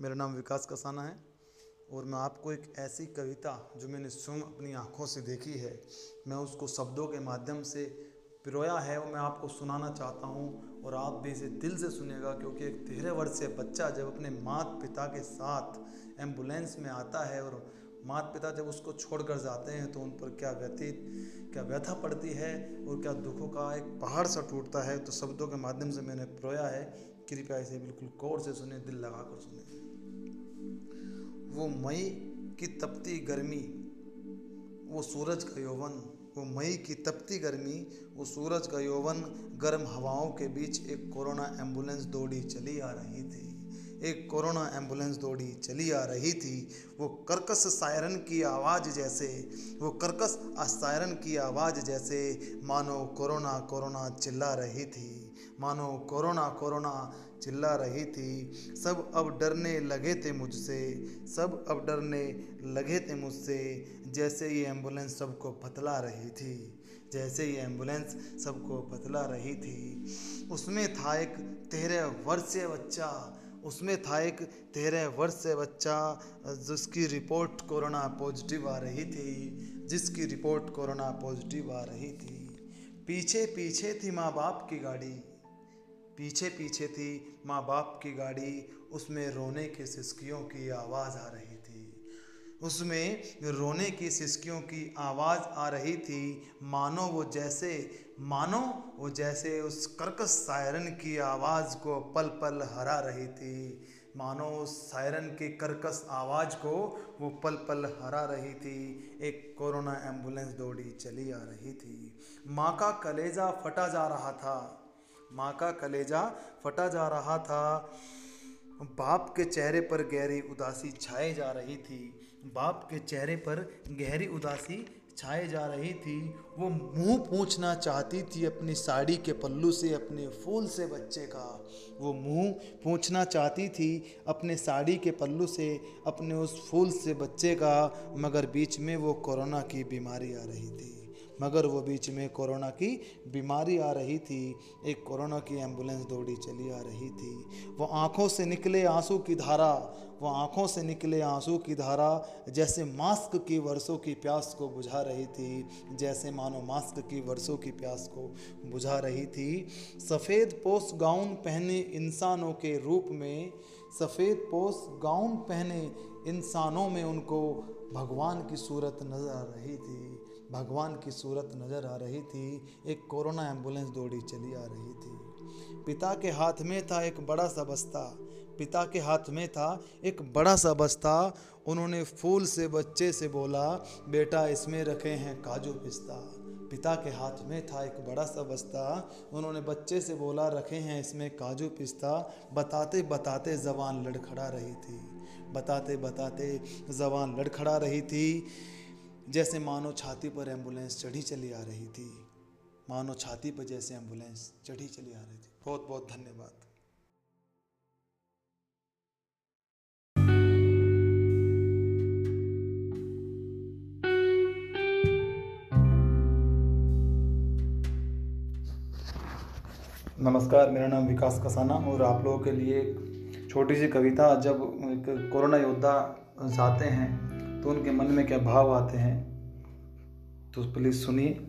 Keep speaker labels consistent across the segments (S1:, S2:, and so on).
S1: मेरा नाम विकास कसाना है और मैं आपको एक ऐसी कविता जो मैंने स्वयं अपनी आँखों से देखी है। मैं उसको शब्दों के माध्यम से पिरोया है और मैं आपको सुनाना चाहता हूँ और आप भी इसे दिल से सुनेगा क्योंकि एक तेरह वर्षीय बच्चा जब अपने माता पिता के साथ एंबुलेंस में आता है और माता पिता जब उसको छोड़कर जाते हैं तो उन पर क्या व्यतीत, क्या व्यथा पड़ती है और क्या दुखों का एक पहाड़ सा टूटता है तो शब्दों के माध्यम से मैंने पिरोया है। कृपया इसे बिल्कुल गौर से सुने दिल लगा कर सुने वो मई की तपती गर्मी, वो सूरज का यौवन, वो मई की तपती गर्मी, वो सूरज का यौवन गर्म हवाओं के बीच एक कोरोना एंबुलेंस दौड़ी चली आ रही थी। एक कोरोना एंबुलेंस दौड़ी चली आ रही थी। वो कर्कश सायरन की आवाज़ जैसे, वो कर्कश सायरन की आवाज़ जैसे मानो कोरोना कोरोना चिल्ला रही थी। मानो कोरोना कोरोना चिल्ला रही थी। सब अब डरने लगे थे मुझसे, सब अब डरने लगे थे मुझसे, जैसे ये एंबुलेंस सबको बतला रही थी, जैसे ये एंबुलेंस सबको बतला रही थी। उसमें था एक तेरह वर्षीय बच्चा, उसमें था एक तेरह वर्ष से बच्चा, जिसकी रिपोर्ट कोरोना पॉजिटिव आ रही थी, जिसकी रिपोर्ट कोरोना पॉजिटिव आ रही थी। पीछे पीछे थी माँ बाप की गाड़ी पीछे पीछे थी माँ बाप की गाड़ी, उसमें रोने की सिसकियों की आवाज़ आ रही थी। उसमें रोने की सिसकियों की आवाज़ आ रही थी, मानो वो जैसे, मानो वो जैसे उस कर्कश सायरन की आवाज़ को पल पल हरा रही थी। मानो उस सायरन की कर्कश आवाज़ को वो पल पल हरा रही थी। एक कोरोना एंबुलेंस दौड़ी चली आ रही थी। माँ का कलेजा फटा जा रहा था। माँ का कलेजा फटा जा रहा था। बाप के चेहरे पर गहरी उदासी छाए जा रही थी। बाप के चेहरे पर गहरी उदासी छाए जा रही थी। वो मुँह पूछना चाहती थी अपनी साड़ी के पल्लू से, अपने फूल से बच्चे का। वो मुँह पूछना चाहती थी अपने साड़ी के पल्लू से, अपने उस फूल से बच्चे का। मगर बीच में वो कोरोना की बीमारी आ रही थी। मगर वो बीच में कोरोना की बीमारी आ रही थी। एक कोरोना की एंबुलेंस दौड़ी चली आ रही थी। वो आँखों से निकले आँसू की धारा, वो आँखों से निकले आँसू की धारा जैसे मास्क की वर्षों की प्यास को बुझा रही थी, जैसे मानो मास्क की वर्षों की प्यास को बुझा रही थी। सफ़ेद पोस गाउन पहने इंसानों के रूप में, सफ़ेद पोस गाउन पहने इंसानों में उनको भगवान की सूरत नज़र आ रही थी। भगवान की सूरत नज़र आ रही थी। एक कोरोना एंबुलेंस दौड़ी चली आ रही थी। पिता के हाथ में था एक बड़ा सा बस्ता। पिता के हाथ में था एक बड़ा सा बस्ता। उन्होंने फूल से, बच्चे से बोला, बेटा, इसमें रखे हैं काजू पिस्ता। पिता के हाथ में था एक बड़ा सा बस्ता। उन्होंने बच्चे से बोला, रखे हैं इसमें काजू पिस्ता। बताते बताते जबान लड़खड़ा रही थी। बताते बताते जबान लड़खड़ा रही थी। जैसे मानो छाती पर एंबुलेंस चढ़ी चली आ रही थी। मानो छाती पर जैसे एंबुलेंस चढ़ी चली आ रही थी। बहुत बहुत धन्यवाद। नमस्कार, मेरा नाम विकास कसाना और आप लोगों के लिए एक छोटी सी कविता। जब एक कोरोना योद्धा जाते हैं तो उनके मन में क्या भाव आते हैं? तो प्लीज़ सुनिए।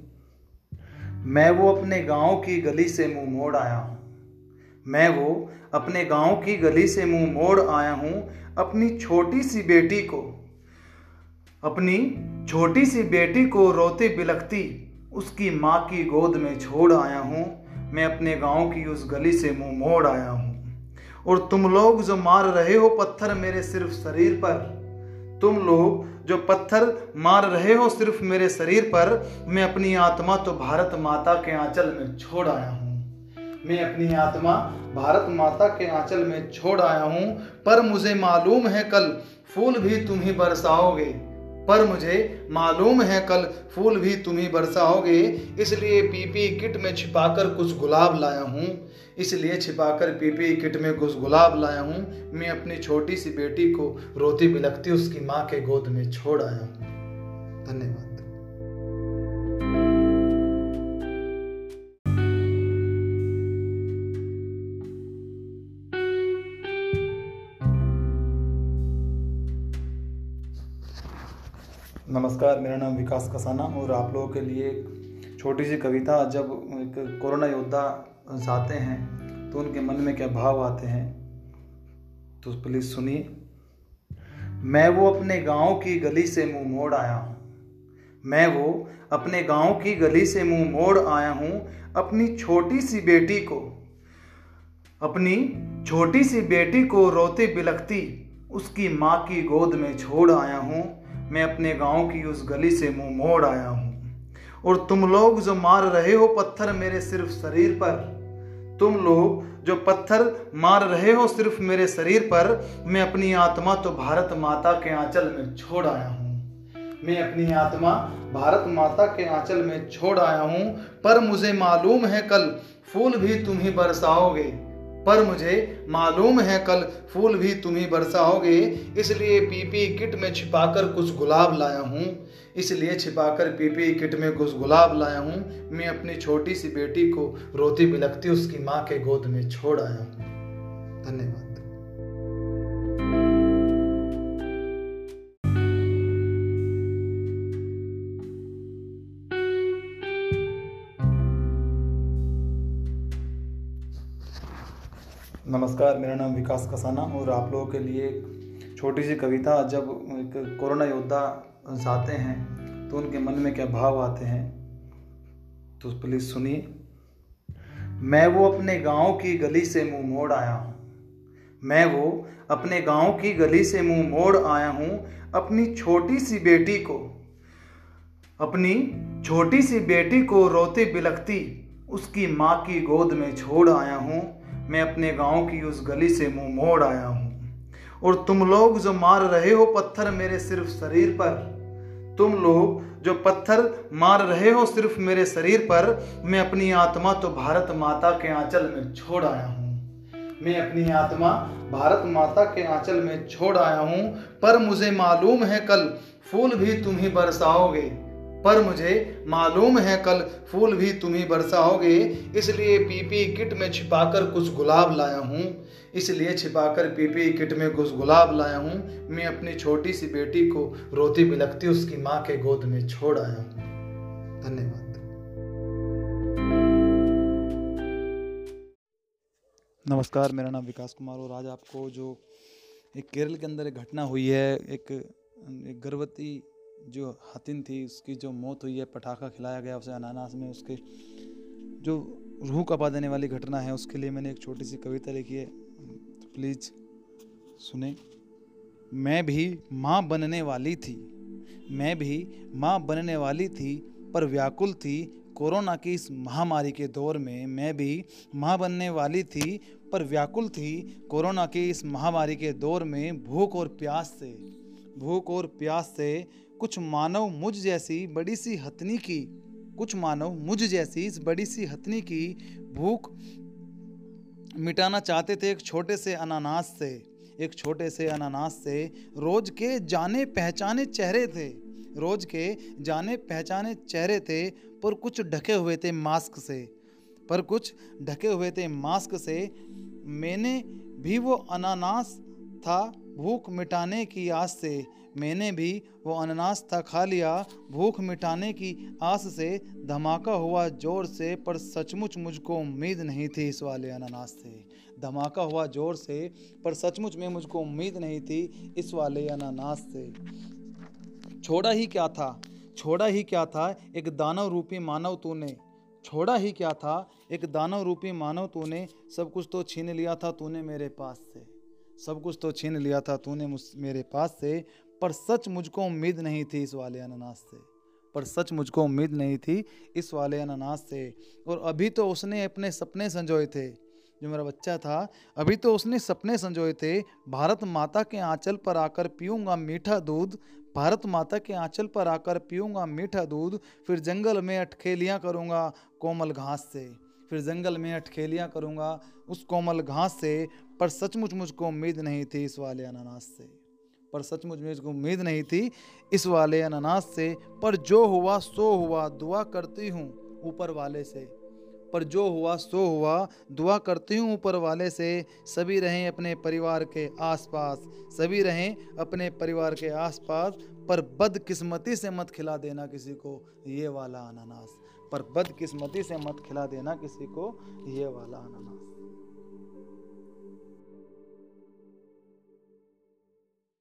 S1: मैं वो अपने गाँव की गली से मुँह मोड़ आया हूँ। मैं वो अपने गाँव की गली से मुँह मोड़ आया हूँ अपनी छोटी सी बेटी को। अपनी छोटी सी बेटी को रोती बिलखती उसकी माँ की गोद में छोड़ आया हूँ। मैं अपने गाँव की उस गली से मुँह मोड़ आया हूँ। और तुम लोग जो मार रहे हो पत्थर मेरे सिर्फ़ शरीर पर तुम लोग जो पत्थर मार रहे हो सिर्फ़ मेरे शरीर पर, मैं अपनी आत्मा तो भारत माता के आंचल में छोड़ आया हूँ। मैं अपनी आत्मा भारत माता के आंचल में छोड़ आया हूँ, पर मुझे मालूम है कल फूल भी तुम ही बरसाओगे। पर मुझे मालूम है कल फूल भी तुम ही बरसाओगे, इसलिए पीपी किट में छिपाकर कुछ गुलाब लाया हूँ। इसलिए छिपाकर पीपी किट में कुछ गुलाब लाया हूँ। मैं अपनी छोटी सी बेटी को रोती बिलकती उसकी माँ के गोद में छोड़ आया हूँ। धन्यवाद। नमस्कार, मेरा नाम विकास कसाना और आप लोगों के लिए एक छोटी सी कविता। जब एक कोरोना योद्धा जाते हैं तो उनके मन में क्या भाव आते हैं? तो प्लीज़ सुनिए। मैं वो अपने गाँव की गली से मुँह मोड़ आया हूँ। मैं वो अपने गाँव की गली से मुँह मोड़ आया हूँ अपनी छोटी सी बेटी को। अपनी छोटी सी बेटी को रोती बिलखती, उसकी माँ की गोद में छोड़ आया हूँ। मैं अपने गाँव की उस गली से मुँह मोड़ आया हूँ। और तुम लोग जो मार रहे हो पत्थर मेरे सिर्फ़ शरीर पर, तुम लोग जो पत्थर मार रहे हो सिर्फ़ मेरे शरीर पर, मैं अपनी आत्मा तो भारत माता के आंचल में छोड़ आया हूँ। मैं अपनी आत्मा भारत माता के आंचल में छोड़ आया हूँ, पर मुझे मालूम है कल फूल भी तुम ही बरसाओगे। पर मुझे मालूम है कल फूल भी तुम ही बरसाओगे, इसलिए पीपी किट में छिपाकर कुछ गुलाब लाया हूँ। इसलिए छिपाकर पीपी किट में कुछ गुलाब लाया हूँ। मैं अपनी छोटी सी बेटी को रोती बिलखती उसकी माँ के गोद में छोड़ आया हूँ। धन्यवाद। नमस्कार, मेरा नाम विकास कसाना और आप लोगों के लिए एक छोटी सी कविता। जब कोरोना योद्धा जाते हैं तो उनके मन में क्या भाव आते हैं? तो प्लीज़ सुनिए। मैं वो अपने गाँव की गली से मुँह मोड़ आया हूँ। मैं वो अपने गाँव की गली से मुँह मोड़ आया हूँ अपनी छोटी सी बेटी को। अपनी छोटी सी बेटी को रोती बिलखती, उसकी माँ की गोद में छोड़ आया हूँ। मैं अपने गाँव की उस गली से मुँह मोड़ आया हूँ। और तुम लोग जो मार रहे हो पत्थर मेरे सिर्फ़ शरीर पर, तुम लोग जो पत्थर मार रहे हो सिर्फ़ मेरे शरीर पर, मैं अपनी आत्मा तो भारत माता के आंचल में छोड़ आया हूँ। मैं अपनी आत्मा भारत माता के आंचल में छोड़ आया हूँ, पर मुझे मालूम है कल फूल भी तुम ही बरसाओगे। पर मुझे मालूम है कल फूल भी तुम ही बरसाओगे, इसलिए पीपी किट में छिपाकर कुछ गुलाब लाया हूँ। इसलिए छिपाकर पीपी किट में कुछ गुलाब लाया हूँ। मैं अपनी छोटी सी बेटी को रोती बिलखती उसकी माँ के गोद में छोड़ आया हूँ। धन्यवाद। नमस्कार, मेरा नाम विकास कुमार और आज आपको जो एक केरल के अंदर एक घटना हुई है, एक एक गर्भवती जो हतिन थी, उसकी जो मौत हुई है, पटाखा खिलाया गया, उसे अनानास में उसके जो रूह कपा देने वाली घटना है, उसके लिए मैंने एक छोटी सी कविता लिखी है। तो प्लीज़ सुने। मैं भी माँ बनने वाली थी। मैं भी माँ बनने वाली थी, पर व्याकुल थी कोरोना की इस महामारी के दौर में। मैं भी माँ बनने वाली थी, पर व्याकुल थी कोरोना की इस महामारी के दौर में। भूख और प्यास से, भूख और प्यास से कुछ मानव मुझ जैसी बड़ी सी हथनी की, कुछ मानव मुझ जैसी इस बड़ी सी हथनी की भूख मिटाना चाहते थे एक छोटे से अनानास से। एक छोटे से अनानास से रोज के जाने पहचाने चेहरे थे। रोज के जाने पहचाने चेहरे थे, पर कुछ ढके हुए थे मास्क से। पर कुछ ढके हुए थे मास्क से। मैंने भी वो अनानास था भूख मिटाने की आस से मैंने भी वो अनानास था खा लिया। भूख मिटाने की आस से धमाका हुआ ज़ोर से, पर सचमुच मुझको उम्मीद नहीं थी इस वाले अनानास से। धमाका हुआ ज़ोर से, पर सचमुच में मुझको उम्मीद नहीं थी इस वाले अनानास से। छोड़ा ही क्या था? छोड़ा ही क्या था? एक दानव रूपी मानव तूने। छोड़ा ही क्या था? एक दानव रूपी मानव तूने। सब कुछ तो छीन लिया था तूने मेरे पास से। सब कुछ तो छीन लिया था तूने मुझ, मेरे पास से, पर सच मुझको उम्मीद नहीं थी इस वाले अनानास से। पर सच मुझको उम्मीद नहीं थी इस वाले अनानास से। और अभी तो उसने अपने सपने संजोए थे। जो मेरा बच्चा था, अभी तो उसने सपने संजोए थे, भारत माता के आंचल पर आकर पीऊँगा मीठा दूध, भारत माता के आंचल पर आकर पीऊँगा मीठा दूध, फिर जंगल में अटखेलियाँ करूँगा कोमल घास से। फिर जंगल में अटखेलियाँ करूँगा, उस कोमल घास से, पर सचमुच मुझको उम्मीद नहीं थी इस वाले अनानास से। पर सचमुच मुझको उम्मीद नहीं थी इस वाले अनानास से, पर जो हुआ, सो हुआ, दुआ करती हूँ ऊपर वाले से। पर जो हुआ, सो हुआ, दुआ करती हूँ ऊपर वाले से, सभी रहें अपने परिवार के आसपास, सभी रहें अपने परिवार के आसपास, पर बदकिस्मती से मत खिला देना किसी को, ये वाला अनानास। पर बदकिस्मती से मत खिला देना किसी को ये वाला अनानास।